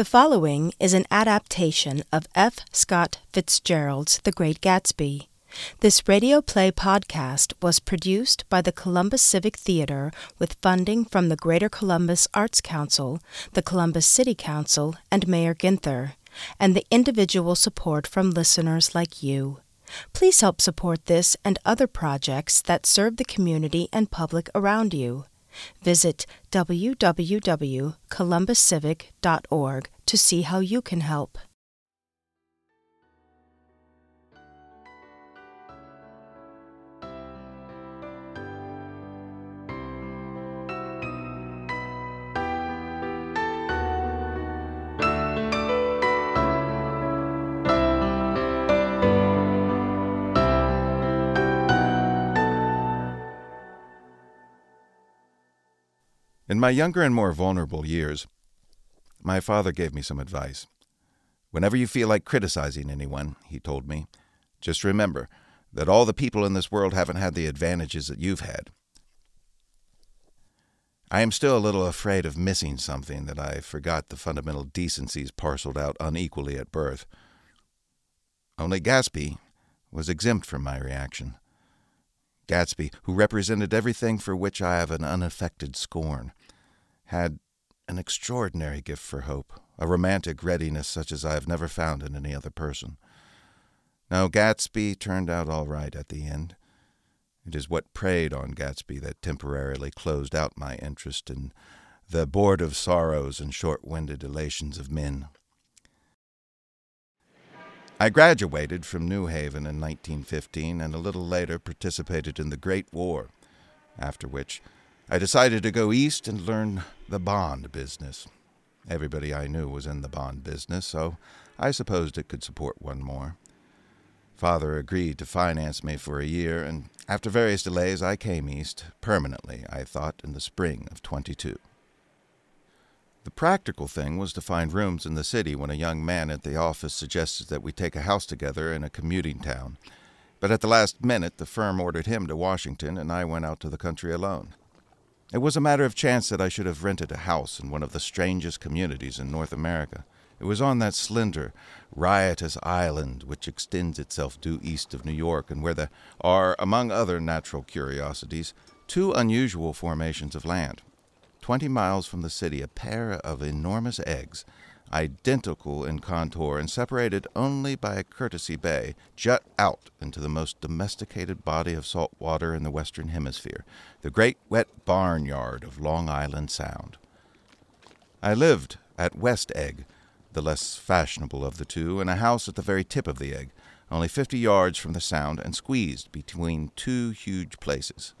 The following is an adaptation of F. Scott Fitzgerald's The Great Gatsby. This radio play podcast was produced by the Columbus Civic Theater with funding from the Greater Columbus Arts Council, the Columbus City Council, and Mayor Ginther, and the individual support from listeners like you. Please help support this and other projects that serve the community and public around you. Visit www.columbuscivic.org to see how you can help. In my younger and more vulnerable years, my father gave me some advice. Whenever you feel like criticizing anyone, he told me, just remember that all the people in this world haven't had the advantages that you've had. I am still a little afraid of missing something that I forgot the fundamental decencies parceled out unequally at birth. Only Gatsby was exempt from my reaction. Gatsby, who represented everything for which I have an unaffected scorn, had an extraordinary gift for hope, a romantic readiness such as I have never found in any other person. Now, Gatsby turned out all right at the end. It is what preyed on Gatsby that temporarily closed out my interest in the board of sorrows and short winded elations of men. I graduated from New Haven in 1915 and a little later participated in the Great War, after which I decided to go east and learn the bond business. Everybody I knew was in the bond business, so I supposed it could support one more. Father agreed to finance me for a year, and after various delays, I came east, permanently, I thought, in the spring of 22. The practical thing was to find rooms in the city when a young man at the office suggested that we take a house together in a commuting town. But at the last minute, the firm ordered him to Washington, and I went out to the country alone. It was a matter of chance that I should have rented a house in one of the strangest communities in North America. It was on that slender, riotous island which extends itself due east of New York, and where there are, among other natural curiosities, two unusual formations of land twenty miles from the city, a pair of enormous eggs, identical in contour and separated only by a courtesy bay, jut out into the most domesticated body of salt water in the Western Hemisphere, the great wet barnyard of Long Island Sound. I lived at West Egg, the less fashionable of the two, in a house at the very tip of the egg, only fifty yards from the Sound and squeezed between two huge places.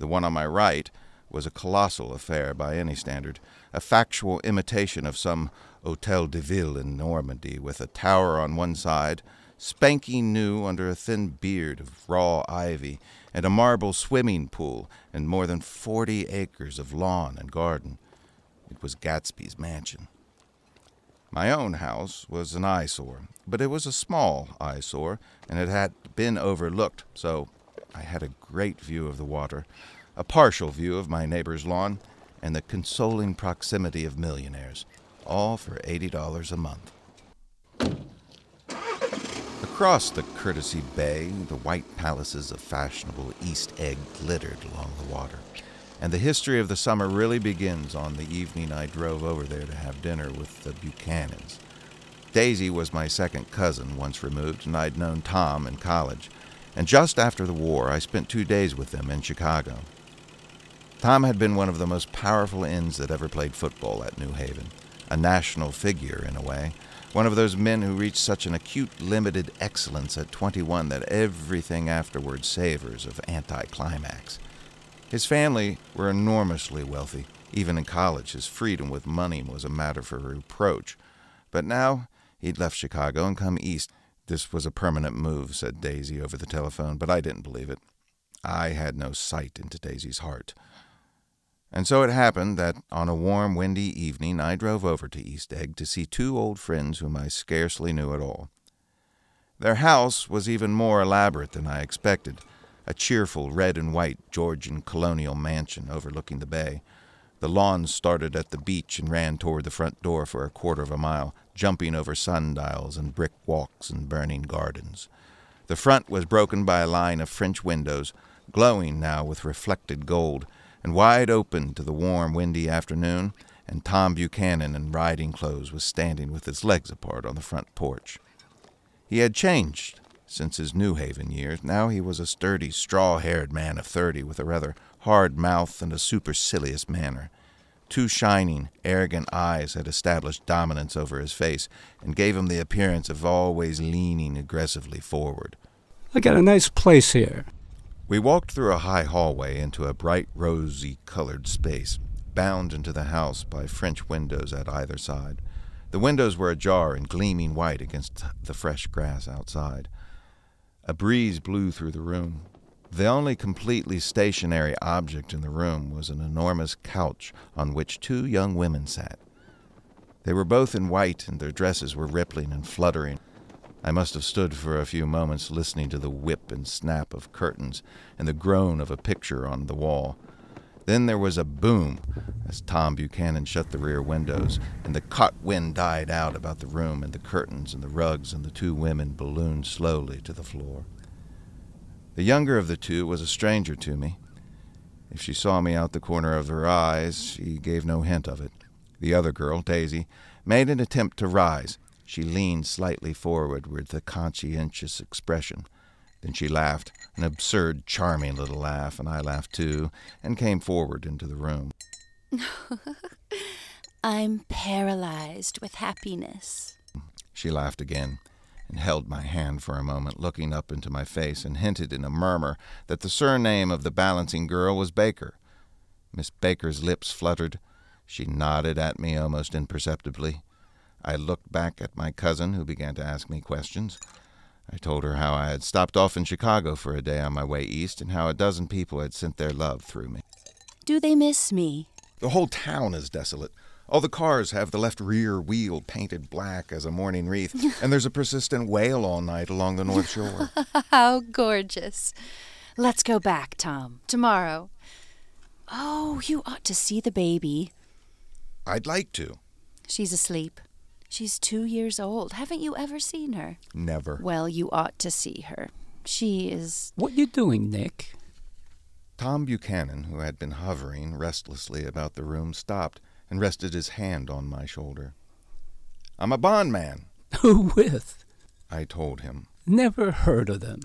The one on my right was a colossal affair by any standard, a factual imitation of some Hotel de Ville in Normandy, with a tower on one side, spanking new under a thin beard of raw ivy, and a marble swimming pool, and more than forty acres of lawn and garden. It was Gatsby's mansion. My own house was an eyesore, but it was a small eyesore, and it had been overlooked, so I had a great view of the water, a partial view of my neighbor's lawn, and the consoling proximity of millionaires, all for $80 a month. Across the Courtesy Bay, the white palaces of fashionable East Egg glittered along the water, and the history of the summer really begins on the evening I drove over there to have dinner with the Buchanans. Daisy was my second cousin, once removed, and I'd known Tom in college, and just after the war I spent two days with them in Chicago. Tom had been one of the most powerful ends that ever played football at New Haven, a national figure in a way, one of those men who reached such an acute limited excellence at 21 that everything afterward savors of anticlimax. His family were enormously wealthy. Even in college, his freedom with money was a matter for reproach. But now he'd left Chicago and come east. This was a permanent move, said Daisy over the telephone, but I didn't believe it. I had no sight into Daisy's heart. And so it happened that on a warm, windy evening I drove over to East Egg to see two old friends whom I scarcely knew at all. Their house was even more elaborate than I expected, a cheerful red and white Georgian colonial mansion overlooking the bay. The lawn started at the beach and ran toward the front door for a quarter of a mile, jumping over sundials and brick walks and burning gardens. The front was broken by a line of French windows, glowing now with reflected gold, and wide open to the warm, windy afternoon, and Tom Buchanan in riding clothes was standing with his legs apart on the front porch. He had changed since his New Haven years. Now he was a sturdy, straw haired man of thirty with a rather hard mouth and a supercilious manner. Two shining, arrogant eyes had established dominance over his face and gave him the appearance of always leaning aggressively forward. I got a nice place here. We walked through a high hallway into a bright, rosy colored space, bound into the house by French windows at either side. The windows were ajar and gleaming white against the fresh grass outside. A breeze blew through the room. The only completely stationary object in the room was an enormous couch on which two young women sat. They were both in white, and their dresses were rippling and fluttering. I must have stood for a few moments listening to the whip and snap of curtains and the groan of a picture on the wall. Then there was a boom as Tom Buchanan shut the rear windows, and the caught wind died out about the room, and the curtains and the rugs and the two women ballooned slowly to the floor. The younger of the two was a stranger to me. If she saw me out the corner of her eyes, she gave no hint of it. The other girl, Daisy, made an attempt to rise. She leaned slightly forward with a conscientious expression. Then she laughed, an absurd, charming little laugh, and I laughed too, and came forward into the room. I'm paralyzed with happiness. She laughed again and held my hand for a moment, looking up into my face, and hinted in a murmur that the surname of the balancing girl was Baker. Miss Baker's lips fluttered. She nodded at me almost imperceptibly. I looked back at my cousin, who began to ask me questions. I told her how I had stopped off in Chicago for a day on my way east and how a dozen people had sent their love through me. Do they miss me? The whole town is desolate. All the cars have the left rear wheel painted black as a mourning wreath, and there's a persistent wail all night along the North Shore. How gorgeous. Let's go back, Tom. Tomorrow. Oh, you ought to see the baby. I'd like to. She's asleep. She's two years old. Haven't you ever seen her? Never. Well, you ought to see her. She is. What you doing, Nick? Tom Buchanan, who had been hovering restlessly about the room, stopped and rested his hand on my shoulder. I'm a bondman. Who with? I told him. Never heard of them.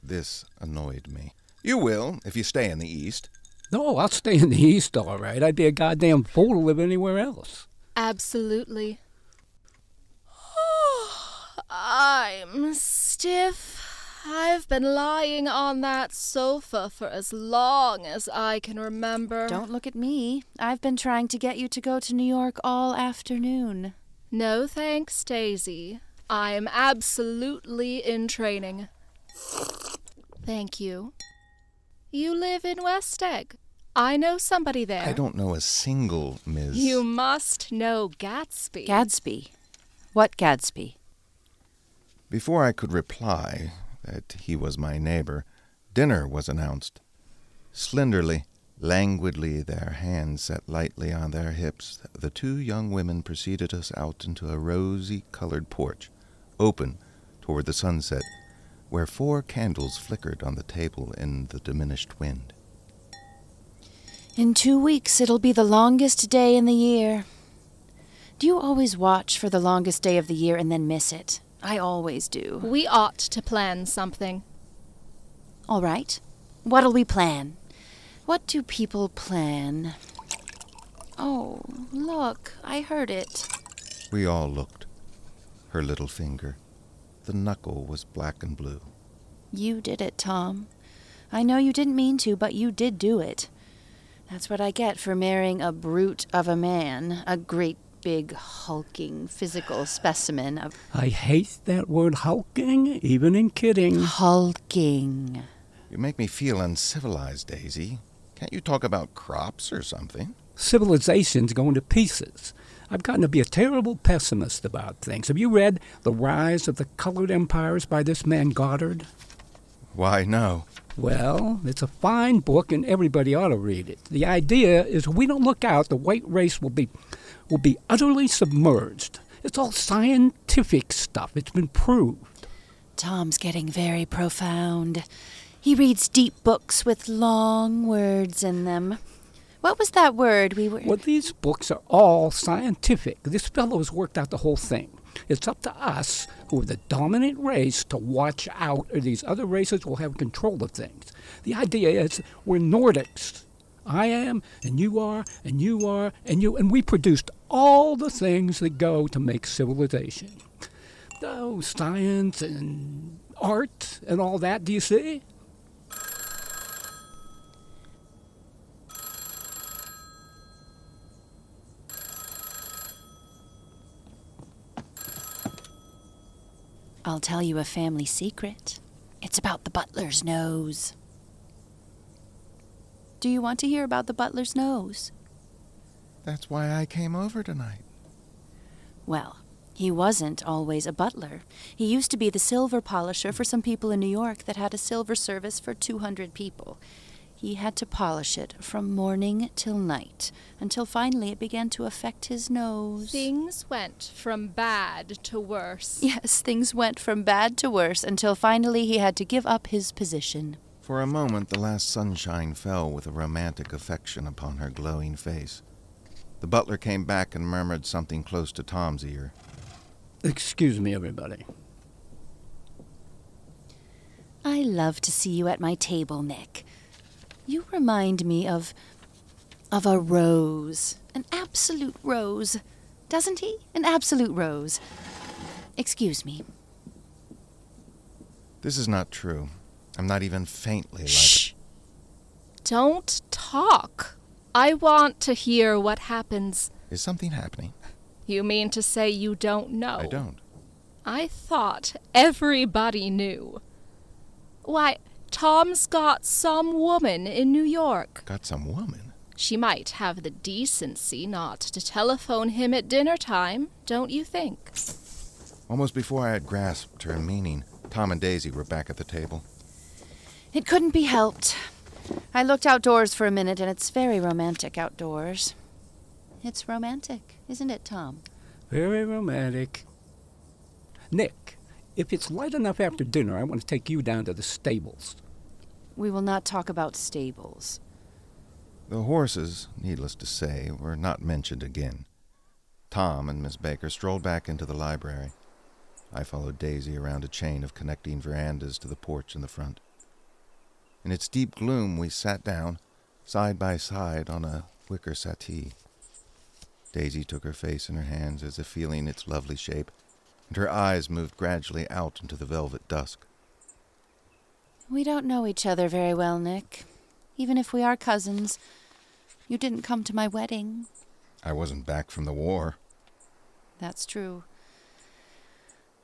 This annoyed me. You will, if you stay in the East. No, I'll stay in the East, all right. I'd be a goddamn fool to live anywhere else. Absolutely. I'm stiff. I've been lying on that sofa for as long as I can remember. Don't look at me. I've been trying to get you to go to New York all afternoon. No thanks, Daisy. I'm absolutely in training. Thank you. You live in West Egg. I know somebody there. I don't know a single Ms. You must know Gatsby. Gadsby. What Gatsby? Before I could reply that he was my neighbor, dinner was announced. Slenderly, languidly, their hands set lightly on their hips, the two young women preceded us out into a rosy colored porch, open toward the sunset, where four candles flickered on the table in the diminished wind. In two weeks, it'll be the longest day in the year. Do you always watch for the longest day of the year and then miss it? I always do. We ought to plan something. All right. What'll we plan? What do people plan? Oh, look, I heard it. We all looked. Her little finger. The knuckle was black and blue. You did it, Tom. I know you didn't mean to, but you did do it. That's what I get for marrying a brute of a man, a great big hulking physical specimen of I hate that word hulking, even in kidding. hulking. You make me feel uncivilized, Daisy. Can't you talk about crops or something? Civilization's going to pieces. I've gotten to be a terrible pessimist about things. Have you read The Rise of the Colored Empires by this man Goddard? Why, no. Well, it's a fine book and everybody ought to read it. The idea is if we don't look out, the white race will be will be utterly submerged. It's all scientific stuff. It's been proved. Tom's getting very profound. He reads deep books with long words in them. What was that word we were. Well, these books are all scientific. This fellow has worked out the whole thing. It's up to us, who are the dominant race, to watch out, or these other races will have control of things. The idea is we're Nordics. I am, and you are, and you are, and you, and we produced all the things that go to make civilization. Oh, science and art and all that, do you see? I'll tell you a family secret. It's about the butler's nose. Do you want to hear about the butler's nose? That's why I came over tonight. Well, he wasn't always a butler. He used to be the silver polisher for some people in New York that had a silver service for 200 people. He had to polish it from morning till night, until finally it began to affect his nose. Things went from bad to worse. Yes, things went from bad to worse until finally he had to give up his position. For a moment, the last sunshine fell with a romantic affection upon her glowing face. The butler came back and murmured something close to Tom's ear. Excuse me, everybody. I love to see you at my table, Nick. You remind me of. of a rose. An absolute rose. Doesn't he? An absolute rose. Excuse me. This is not true. I'm not even faintly like. Shh. Don't talk. I want to hear what happens. Is something happening? You mean to say you don't know? I don't. I thought everybody knew. Why, Tom's got some woman in New York. Got some woman. She might have the decency not to telephone him at dinner time, don't you think? Almost before I had grasped her meaning, Tom and Daisy were back at the table. It couldn't be helped. I looked outdoors for a minute, and it's very romantic outdoors. It's romantic, isn't it, Tom? Very romantic. Nick, if it's light enough after dinner, I want to take you down to the stables. We will not talk about stables. The horses, needless to say, were not mentioned again. Tom and Miss Baker strolled back into the library. I followed Daisy around a chain of connecting verandas to the porch in the front. In its deep gloom, we sat down, side by side, on a wicker settee. Daisy took her face in her hands as if feeling its lovely shape, and her eyes moved gradually out into the velvet dusk. We don't know each other very well, Nick. Even if we are cousins, you didn't come to my wedding. I wasn't back from the war. That's true.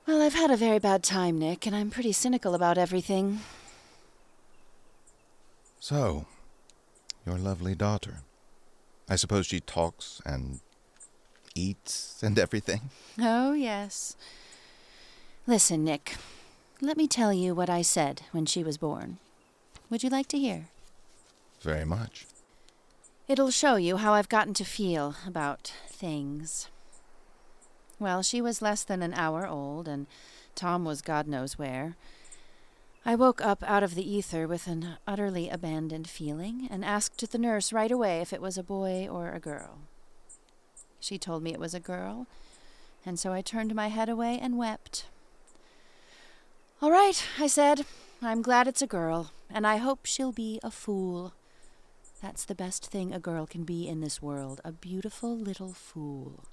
Well, I've had a very bad time, Nick, and I'm pretty cynical about everything. So, your lovely daughter. I suppose she talks and eats and everything? Oh, yes. Listen, Nick, let me tell you what I said when she was born. Would you like to hear? Very much. It'll show you how I've gotten to feel about things. Well, she was less than an hour old, and Tom was God knows where. I woke up out of the ether with an utterly abandoned feeling and asked the nurse right away if it was a boy or a girl. She told me it was a girl, and so I turned my head away and wept. All right, I said. I'm glad it's a girl, and I hope she'll be a fool. That's the best thing a girl can be in this world a beautiful little fool.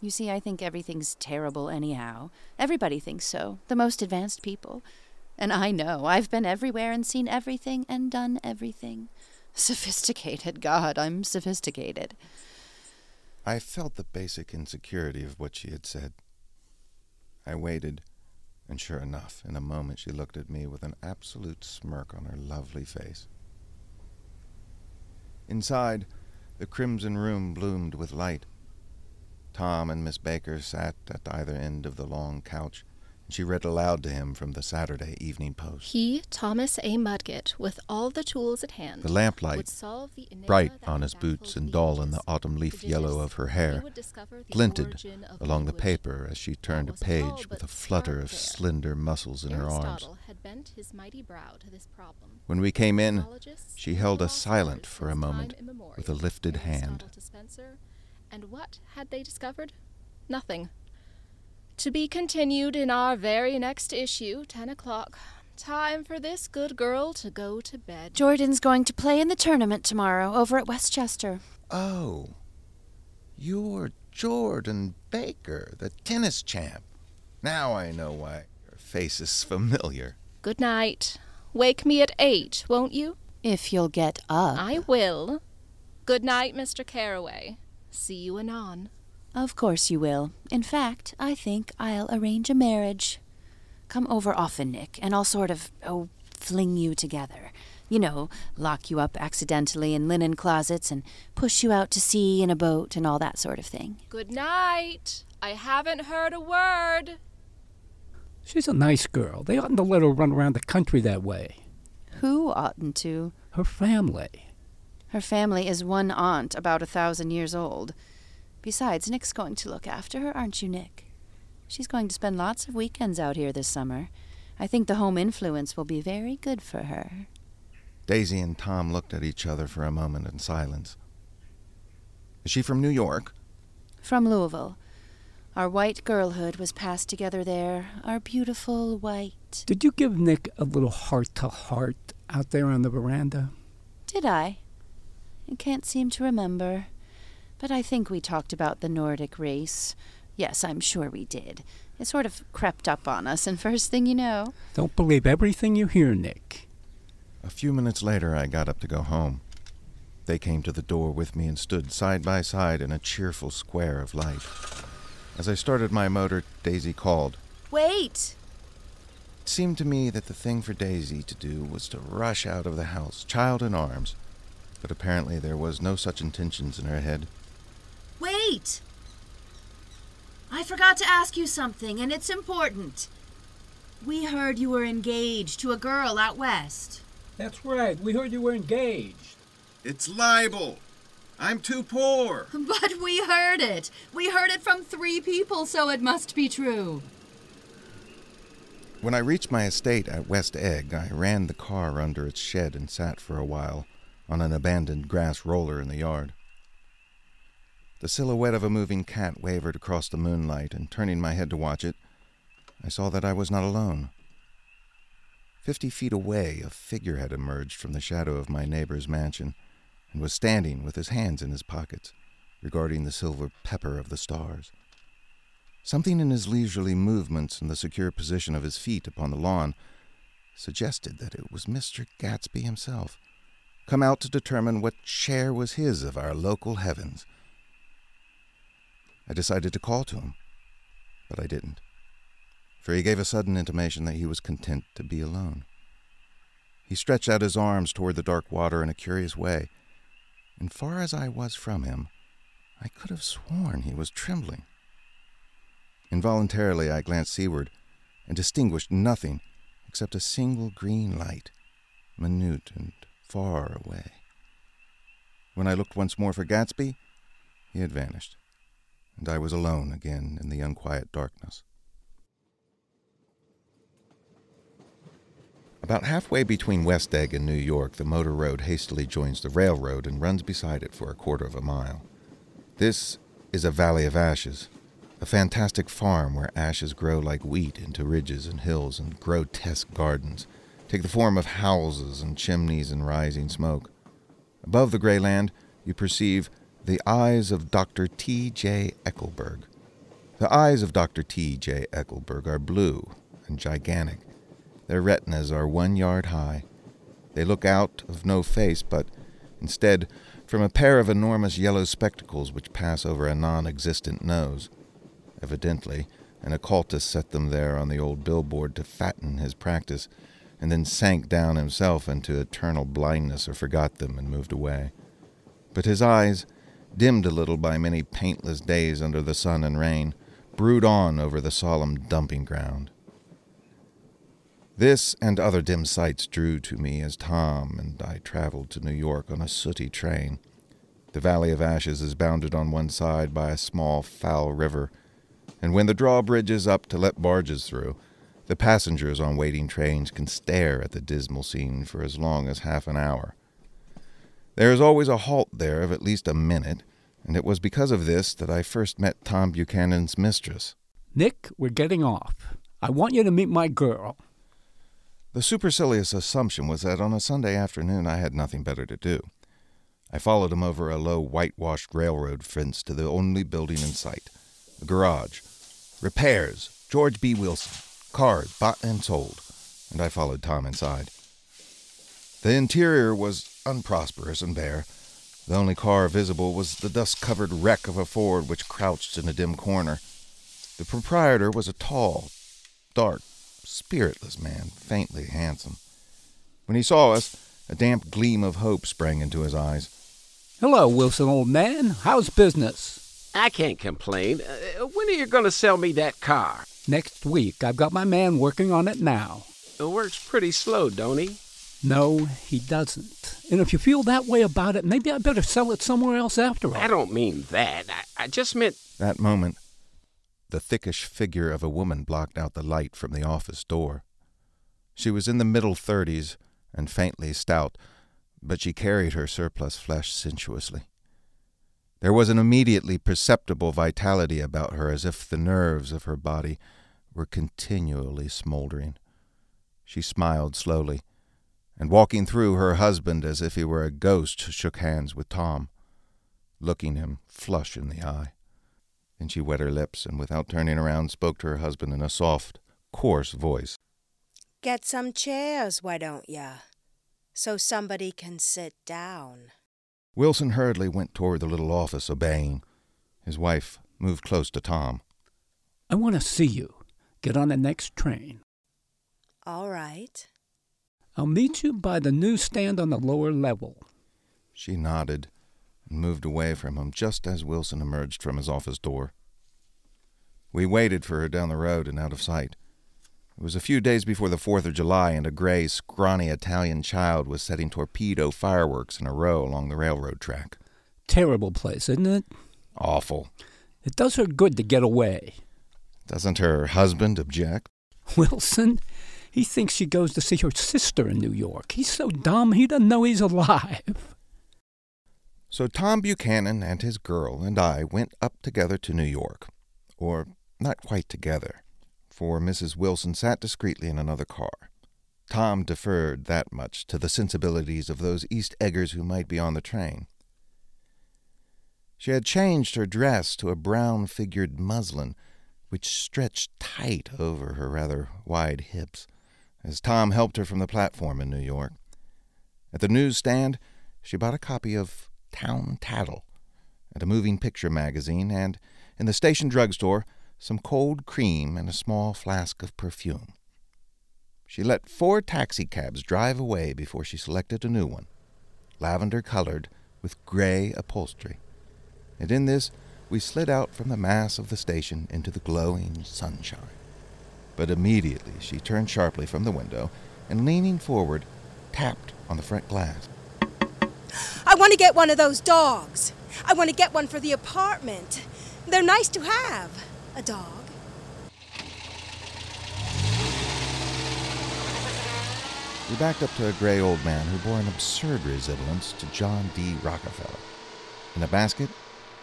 You see, I think everything's terrible anyhow. Everybody thinks so, the most advanced people. And I know. I've been everywhere and seen everything and done everything. Sophisticated. God, I'm sophisticated. I felt the basic insecurity of what she had said. I waited, and sure enough, in a moment she looked at me with an absolute smirk on her lovely face. Inside, the crimson room bloomed with light. Tom and Miss Baker sat at either end of the long couch, She read aloud to him from the Saturday Evening Post. He, Thomas A. Mudgett, with all the tools at hand, The lamplight, would solve the bright on his boots and dull in the autumn leaf The yellow of her hair, glinted along the paper as she turned a That wasn't all, page with a flutter of slender muscles in her arms. Had bent his mighty brow to this problem. When we came in, she held us silent for a moment with a lifted hand. Aristotle to Spencer, and what had they discovered? Nothing. To be continued in our very next issue, 10 o'clock. Time for this good girl to go to bed. Jordan's going to play in the tournament tomorrow over at Westchester. Oh, you're Jordan Baker, the tennis champ. Now I know why your face is familiar. Good night. Wake me at 8, won't you? If you'll get up. I will. Good night, Mr. Carraway. See you anon. Of course you will. In fact, I think I'll arrange a marriage. Come over often, Nick, and I'll sort of, oh, fling you together. You know, lock you up accidentally in linen closets and push you out to sea in a boat and all that sort of thing. Good night. I haven't heard a word. She's a nice girl. They oughtn't to let her run around the country that way. Who oughtn't to? Her family. Her family is one aunt about a thousand years old. Besides, Nick's going to look after her, aren't you, Nick? She's going to spend lots of weekends out here this summer. I think the home influence will be very good for her. Daisy and Tom looked at each other for a moment in silence. Is she from New York? From Louisville. Our white girlhood was passed together there, our beautiful white. Did you give Nick a little heart to heart out there on the veranda? Did I? I can't seem to remember. But I think we talked about the Nordic race. Yes, I'm sure we did. It sort of crept up on us, and first thing you know. Don't believe everything you hear, Nick. A few minutes later, I got up to go home. They came to the door with me and stood side by side in a cheerful square of light. As I started my motor, Daisy called. Wait! It seemed to me that the thing for Daisy to do was to rush out of the house, child in arms. But apparently there was no such intentions in her head. Wait! I forgot to ask you something, and it's important. We heard you were engaged to a girl out west. That's right. We heard you were engaged. It's libel! I'm too poor! But we heard it. We heard it from three people, so it must be true. When I reached my estate at West Egg, I ran the car under its shed and sat for a while on an abandoned grass roller in the yard. The silhouette of a moving cat wavered across the moonlight, and turning my head to watch it, I saw that I was not alone. Fifty feet away, a figure had emerged from the shadow of my neighbor's mansion and was standing with his hands in his pockets, regarding the silver pepper of the stars. Something in his leisurely movements and the secure position of his feet upon the lawn suggested that it was Mr. Gatsby himself, come out to determine what share was his of our local heavens. I decided to call to him, but I didn't, for he gave a sudden intimation that he was content to be alone. He stretched out his arms toward the dark water in a curious way, and far as I was from him, I could have sworn he was trembling. Involuntarily, I glanced seaward and distinguished nothing except a single green light, minute and far away. When I looked once more for Gatsby, he had vanished, and I was alone again in the unquiet darkness. About halfway between West Egg and New York, the motor road hastily joins the railroad and runs beside it for a quarter of a mile. This is a valley of ashes, a fantastic farm where ashes grow like wheat into ridges and hills and grotesque gardens, take the form of houses and chimneys and rising smoke. Above the gray land, you perceive the eyes of Dr. T. J. Eckleburg. The eyes of Dr. T. J. Eckleburg are blue and gigantic. Their retinas are one yard high. They look out of no face, but instead from a pair of enormous yellow spectacles which pass over a non existent nose. Evidently, an occultist set them there on the old billboard to fatten his practice, and then sank down himself into eternal blindness or forgot them and moved away. But his eyes, dimmed a little by many paintless days under the sun and rain, brood on over the solemn dumping ground. This and other dim sights drew to me as Tom and I traveled to New York on a sooty train. The Valley of Ashes is bounded on one side by a small, foul river, and when the drawbridge is up to let barges through, the passengers on waiting trains can stare at the dismal scene for as long as half an hour. There is always a halt there of at least a minute, and it was because of this that I first met Tom Buchanan's mistress. Nick, we're getting off. I want you to meet my girl. The supercilious assumption was that on a Sunday afternoon I had nothing better to do. I followed him over a low whitewashed railroad fence to the only building in sight a garage. Repairs, George B. Wilson. Cars bought and sold. And I followed Tom inside. The interior was unprosperous and bare. The only car visible was the dust covered wreck of a Ford which crouched in a dim corner. The proprietor was a tall, dark, spiritless man, faintly handsome. When he saw us, a damp gleam of hope sprang into his eyes. Hello, Wilson, old man. How's business? I can't complain. Uh, when are you going to sell me that car? Next week. I've got my man working on it now. It works pretty slow, don't he? No, he doesn't. And if you feel that way about it, maybe I better sell it somewhere else after all. I don't mean that. I, I just meant. That moment, the thickish figure of a woman blocked out the light from the office door. She was in the middle thirties and faintly stout, but she carried her surplus flesh sensuously. There was an immediately perceptible vitality about her as if the nerves of her body were continually smoldering. She smiled slowly, and walking through her husband as if he were a ghost, shook hands with Tom, looking him flush in the eye. Then she wet her lips and, without turning around, spoke to her husband in a soft, coarse voice. Get some chairs, why don't ya? So somebody can sit down. Wilson hurriedly went toward the little office, obeying. His wife moved close to Tom. I want to see you. Get on the next train. All right. I'll meet you by the newsstand on the lower level. She nodded and moved away from him just as Wilson emerged from his office door. We waited for her down the road and out of sight. It was a few days before the Fourth of July, and a gray, scrawny Italian child was setting torpedo fireworks in a row along the railroad track. Terrible place, isn't it? Awful. It does her good to get away. Doesn't her husband object? Wilson, he thinks she goes to see her sister in New York. He's so dumb he doesn't know he's alive. So Tom Buchanan and his girl and I went up together to New York. Or not quite together for Mrs. Wilson sat discreetly in another car. Tom deferred that much to the sensibilities of those East Eggers who might be on the train. She had changed her dress to a brown figured muslin, which stretched tight over her rather wide hips, as Tom helped her from the platform in New York. At the newsstand, she bought a copy of Town Tattle and a moving picture magazine, and in the station drugstore, some cold cream, and a small flask of perfume. She let four taxicabs drive away before she selected a new one, lavender colored with gray upholstery. And in this, we slid out from the mass of the station into the glowing sunshine. But immediately she turned sharply from the window and, leaning forward, tapped on the front glass. I want to get one of those dogs. I want to get one for the apartment. They're nice to have a dog. We backed up to a gray old man who bore an absurd resemblance to John D. Rockefeller. In a basket,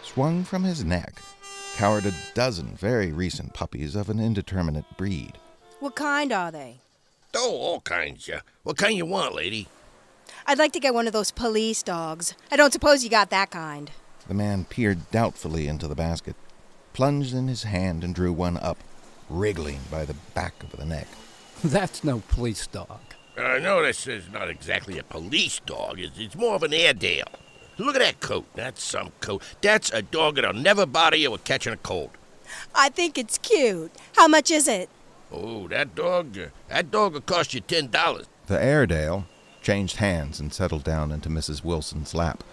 swung from his neck, cowered a dozen very recent puppies of an indeterminate breed. What kind are they? Oh, all kinds, yeah. What kind you want, lady? I'd like to get one of those police dogs. I don't suppose you got that kind. The man peered doubtfully into the basket plunged in his hand and drew one up, wriggling by the back of the neck. That's no police dog. Uh, I know this is not exactly a police dog. It's, it's more of an Airedale. Look at that coat. That's some coat. That's a dog that'll never bother you with catching a cold. I think it's cute. How much is it? Oh, that dog. Uh, that dog will cost you ten dollars. The Airedale changed hands and settled down into Mrs. Wilson's lap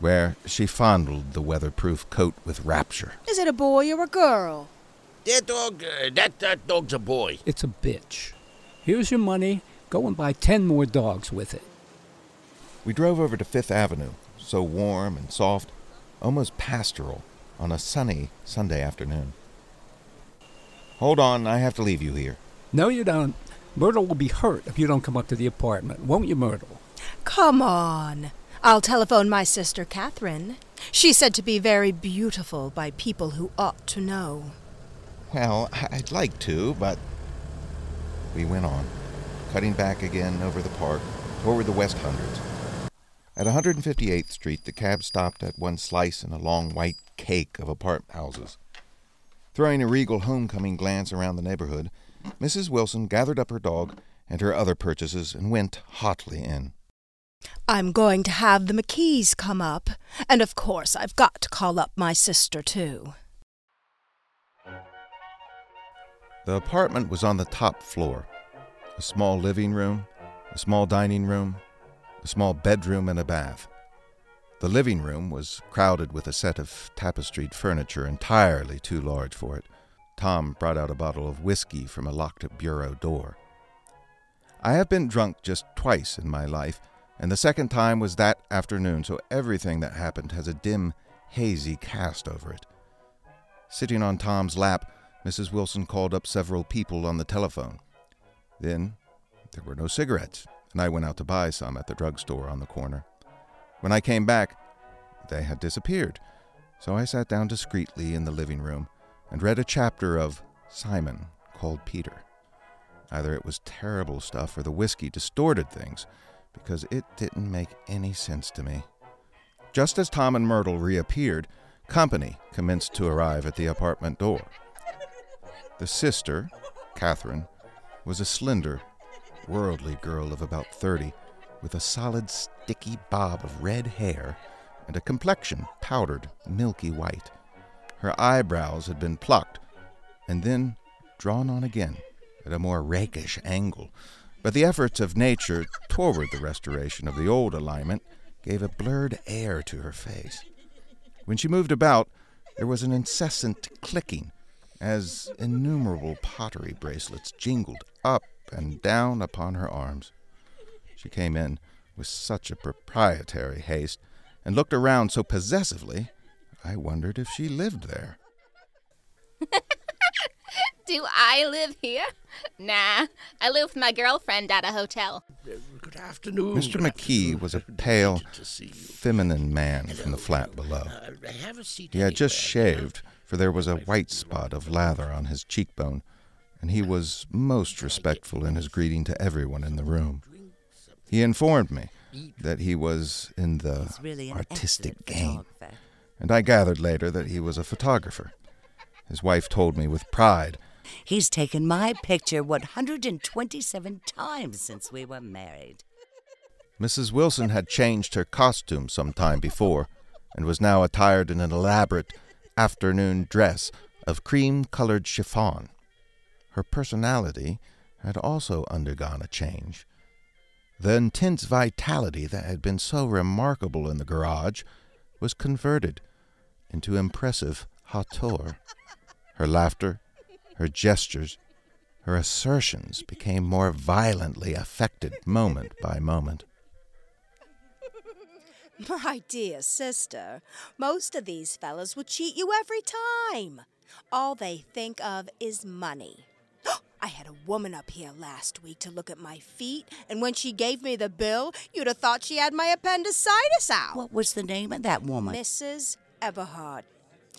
where she fondled the weatherproof coat with rapture. Is it a boy or a girl? That dog, uh, that, that dog's a boy. It's a bitch. Here's your money. Go and buy ten more dogs with it. We drove over to Fifth Avenue, so warm and soft, almost pastoral, on a sunny Sunday afternoon. Hold on, I have to leave you here. No, you don't. Myrtle will be hurt if you don't come up to the apartment, won't you, Myrtle? Come on. I'll telephone my sister Catherine. She's said to be very beautiful by people who ought to know. Well, I- I'd like to, but. We went on, cutting back again over the park toward the West Hundreds. At 158th Street, the cab stopped at one slice in a long white cake of apartment houses. Throwing a regal homecoming glance around the neighborhood, Mrs. Wilson gathered up her dog and her other purchases and went hotly in. I'm going to have the McKees come up, and of course I've got to call up my sister, too. The apartment was on the top floor. A small living room, a small dining room, a small bedroom, and a bath. The living room was crowded with a set of tapestried furniture entirely too large for it. Tom brought out a bottle of whiskey from a locked bureau door. I have been drunk just twice in my life, and the second time was that afternoon, so everything that happened has a dim, hazy cast over it. Sitting on Tom's lap, Mrs. Wilson called up several people on the telephone. Then there were no cigarettes, and I went out to buy some at the drugstore on the corner. When I came back, they had disappeared, so I sat down discreetly in the living room and read a chapter of Simon called Peter. Either it was terrible stuff or the whiskey distorted things, because it didn't make any sense to me. Just as Tom and Myrtle reappeared, company commenced to arrive at the apartment door. The sister, Catherine, was a slender, worldly girl of about thirty, with a solid, sticky bob of red hair and a complexion powdered milky white. Her eyebrows had been plucked and then drawn on again at a more rakish angle, but the efforts of nature toward the restoration of the old alignment gave a blurred air to her face. When she moved about, there was an incessant clicking as innumerable pottery bracelets jingled up and down upon her arms. She came in with such a proprietary haste and looked around so possessively, I wondered if she lived there. Do I live here? Nah, I live with my girlfriend at a hotel. Good afternoon. Mr. good McKee afternoon. was a pale, Delighted to see you. feminine man from the flat below. Uh, have a seat He had just shaved, for there was a white spot of lather on his cheekbone, and he was most respectful in his greeting to everyone in the room. He informed me that he was in the really artistic game, and I gathered later that he was a photographer. His wife told me with pride He's taken my picture 127 times since we were married. Mrs. Wilson had changed her costume some time before, and was now attired in an elaborate afternoon dress of cream colored chiffon. Her personality had also undergone a change. The intense vitality that had been so remarkable in the garage was converted into impressive hauteur. Her laughter, her gestures, her assertions became more violently affected moment by moment. My dear sister, most of these fellas will cheat you every time. All they think of is money. I had a woman up here last week to look at my feet, and when she gave me the bill, you'd have thought she had my appendicitis out. What was the name of that woman? Mrs. Eberhardt.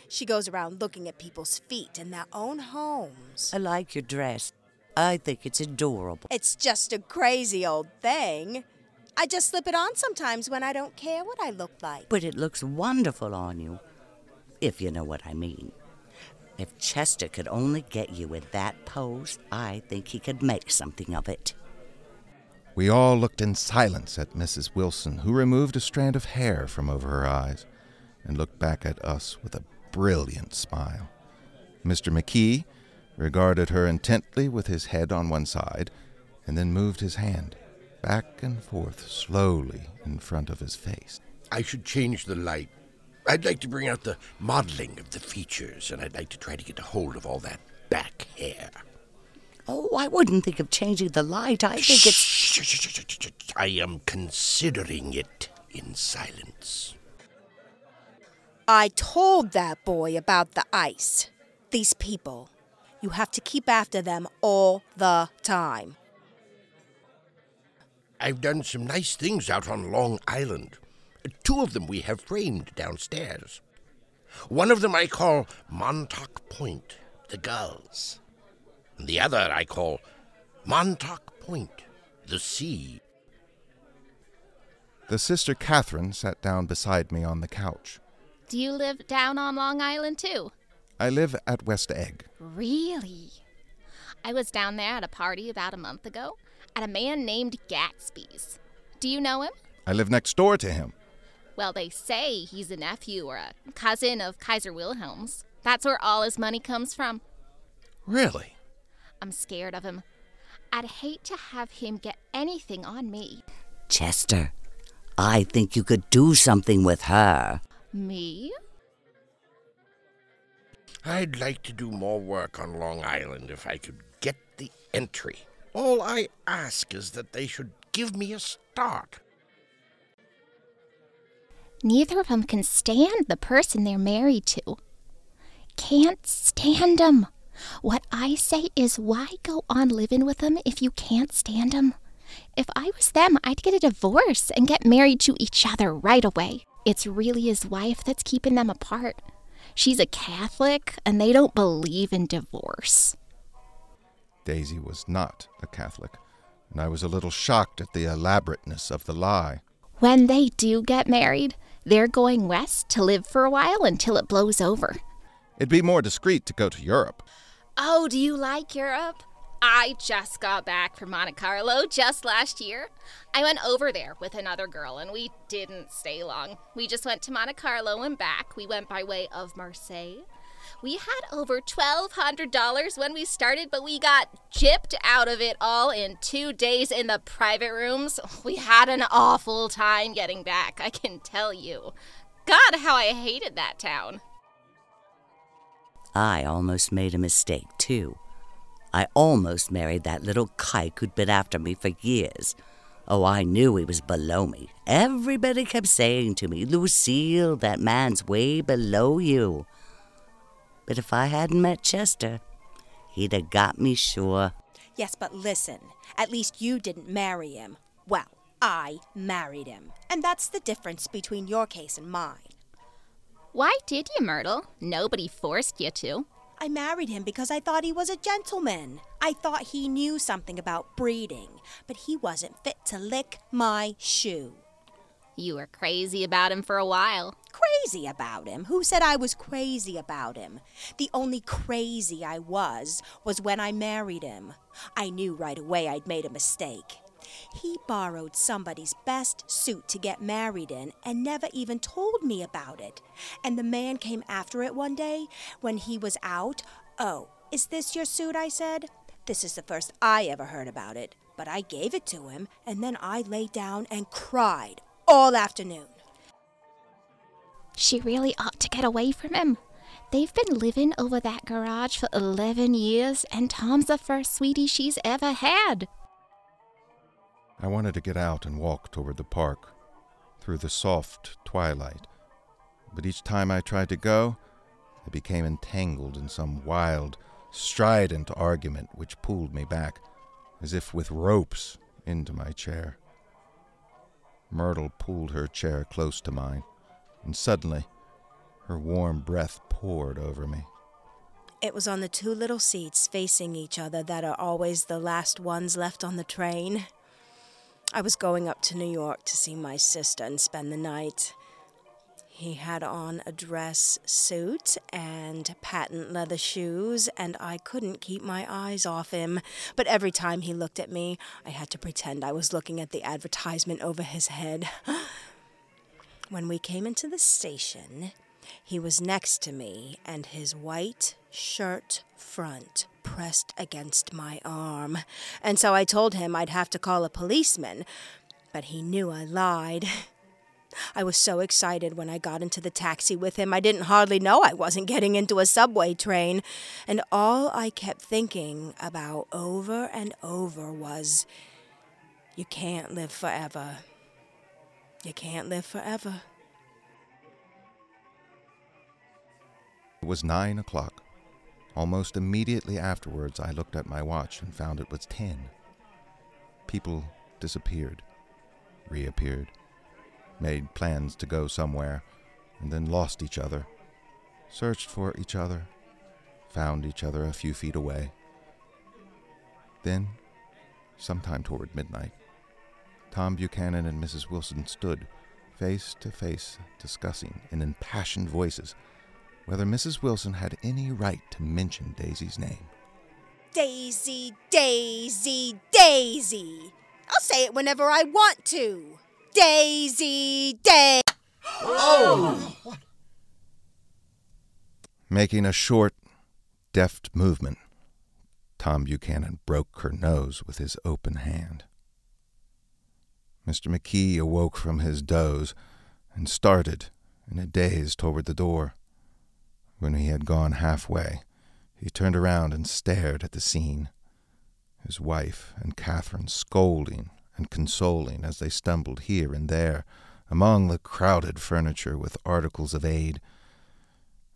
She goes around looking at people's feet in their own homes. I like your dress. I think it's adorable. It's just a crazy old thing. I just slip it on sometimes when I don't care what I look like. But it looks wonderful on you, if you know what I mean. If Chester could only get you in that pose, I think he could make something of it. We all looked in silence at Mrs. Wilson, who removed a strand of hair from over her eyes and looked back at us with a brilliant smile. Mr. McKee regarded her intently with his head on one side and then moved his hand back and forth slowly in front of his face. I should change the light. I'd like to bring out the modeling of the features, and I'd like to try to get a hold of all that back hair. Oh, I wouldn't think of changing the light. I think it's. Shh, shh, shh, shh, shh, shh. I am considering it in silence. I told that boy about the ice. These people. You have to keep after them all the time. I've done some nice things out on Long Island. Two of them we have framed downstairs. One of them I call Montauk Point, the gulls. And the other I call Montauk Point, the sea. The sister Catherine sat down beside me on the couch. Do you live down on Long Island too? I live at West Egg. Really? I was down there at a party about a month ago at a man named Gatsby's. Do you know him? I live next door to him. Well, they say he's a nephew or a cousin of Kaiser Wilhelm's. That's where all his money comes from. Really? I'm scared of him. I'd hate to have him get anything on me. Chester, I think you could do something with her. Me? I'd like to do more work on Long Island if I could get the entry. All I ask is that they should give me a start. Neither of 'em can stand the person they're married to. Can't stand 'em. What I say is, why go on living with 'em if you can't stand 'em? If I was them, I'd get a divorce and get married to each other right away. It's really his wife that's keeping them apart. She's a Catholic, and they don't believe in divorce. Daisy was not a Catholic, and I was a little shocked at the elaborateness of the lie. When they do get married, they're going west to live for a while until it blows over. It'd be more discreet to go to Europe. Oh, do you like Europe? I just got back from Monte Carlo just last year. I went over there with another girl and we didn't stay long. We just went to Monte Carlo and back. We went by way of Marseille. We had over $1,200 when we started, but we got gypped out of it all in two days in the private rooms. We had an awful time getting back, I can tell you. God, how I hated that town. I almost made a mistake, too. I almost married that little kike who'd been after me for years. Oh, I knew he was below me. Everybody kept saying to me, Lucille, that man's way below you. But if I hadn't met Chester, he'd have got me sure. Yes, but listen. At least you didn't marry him. Well, I married him. And that's the difference between your case and mine. Why did you, Myrtle? Nobody forced you to. I married him because I thought he was a gentleman. I thought he knew something about breeding, but he wasn't fit to lick my shoe. You were crazy about him for a while. Crazy about him? Who said I was crazy about him? The only crazy I was was when I married him. I knew right away I'd made a mistake. He borrowed somebody's best suit to get married in and never even told me about it. And the man came after it one day when he was out. Oh, is this your suit? I said. This is the first I ever heard about it. But I gave it to him, and then I lay down and cried all afternoon. She really ought to get away from him. They've been living over that garage for 11 years, and Tom's the first sweetie she's ever had. I wanted to get out and walk toward the park, through the soft twilight. But each time I tried to go, I became entangled in some wild, strident argument which pulled me back, as if with ropes, into my chair. Myrtle pulled her chair close to mine, and suddenly her warm breath poured over me. It was on the two little seats facing each other that are always the last ones left on the train. I was going up to New York to see my sister and spend the night. He had on a dress suit and patent leather shoes, and I couldn't keep my eyes off him. But every time he looked at me, I had to pretend I was looking at the advertisement over his head. When we came into the station, he was next to me, and his white shirt front pressed against my arm. And so I told him I'd have to call a policeman, but he knew I lied. I was so excited when I got into the taxi with him, I didn't hardly know I wasn't getting into a subway train. And all I kept thinking about over and over was you can't live forever. You can't live forever. It was nine o'clock. Almost immediately afterwards, I looked at my watch and found it was ten. People disappeared, reappeared, made plans to go somewhere, and then lost each other, searched for each other, found each other a few feet away. Then, sometime toward midnight, Tom Buchanan and Mrs. Wilson stood face to face discussing in impassioned voices whether Mrs. Wilson had any right to mention Daisy's name. Daisy, Daisy, Daisy. I'll say it whenever I want to. Daisy, Daisy. Oh! Making a short, deft movement, Tom Buchanan broke her nose with his open hand. Mr. McKee awoke from his doze and started in a daze toward the door. When he had gone halfway, he turned around and stared at the scene. His wife and Catherine scolding and consoling as they stumbled here and there among the crowded furniture with articles of aid,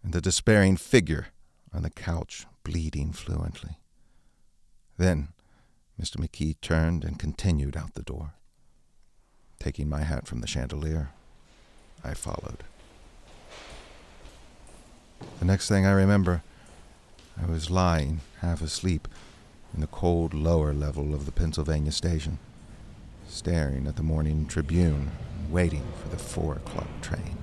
and the despairing figure on the couch bleeding fluently. Then Mr. McKee turned and continued out the door. Taking my hat from the chandelier, I followed. The next thing I remember, I was lying, half asleep, in the cold lower level of the Pennsylvania station, staring at the morning Tribune waiting for the four o'clock train.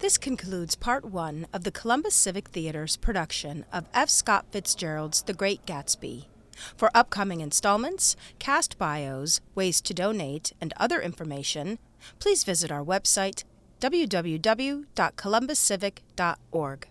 This concludes part one of the Columbus Civic Theater's production of F. Scott Fitzgerald's The Great Gatsby. For upcoming installments, cast bios, ways to donate, and other information, please visit our website www.columbuscivic.org.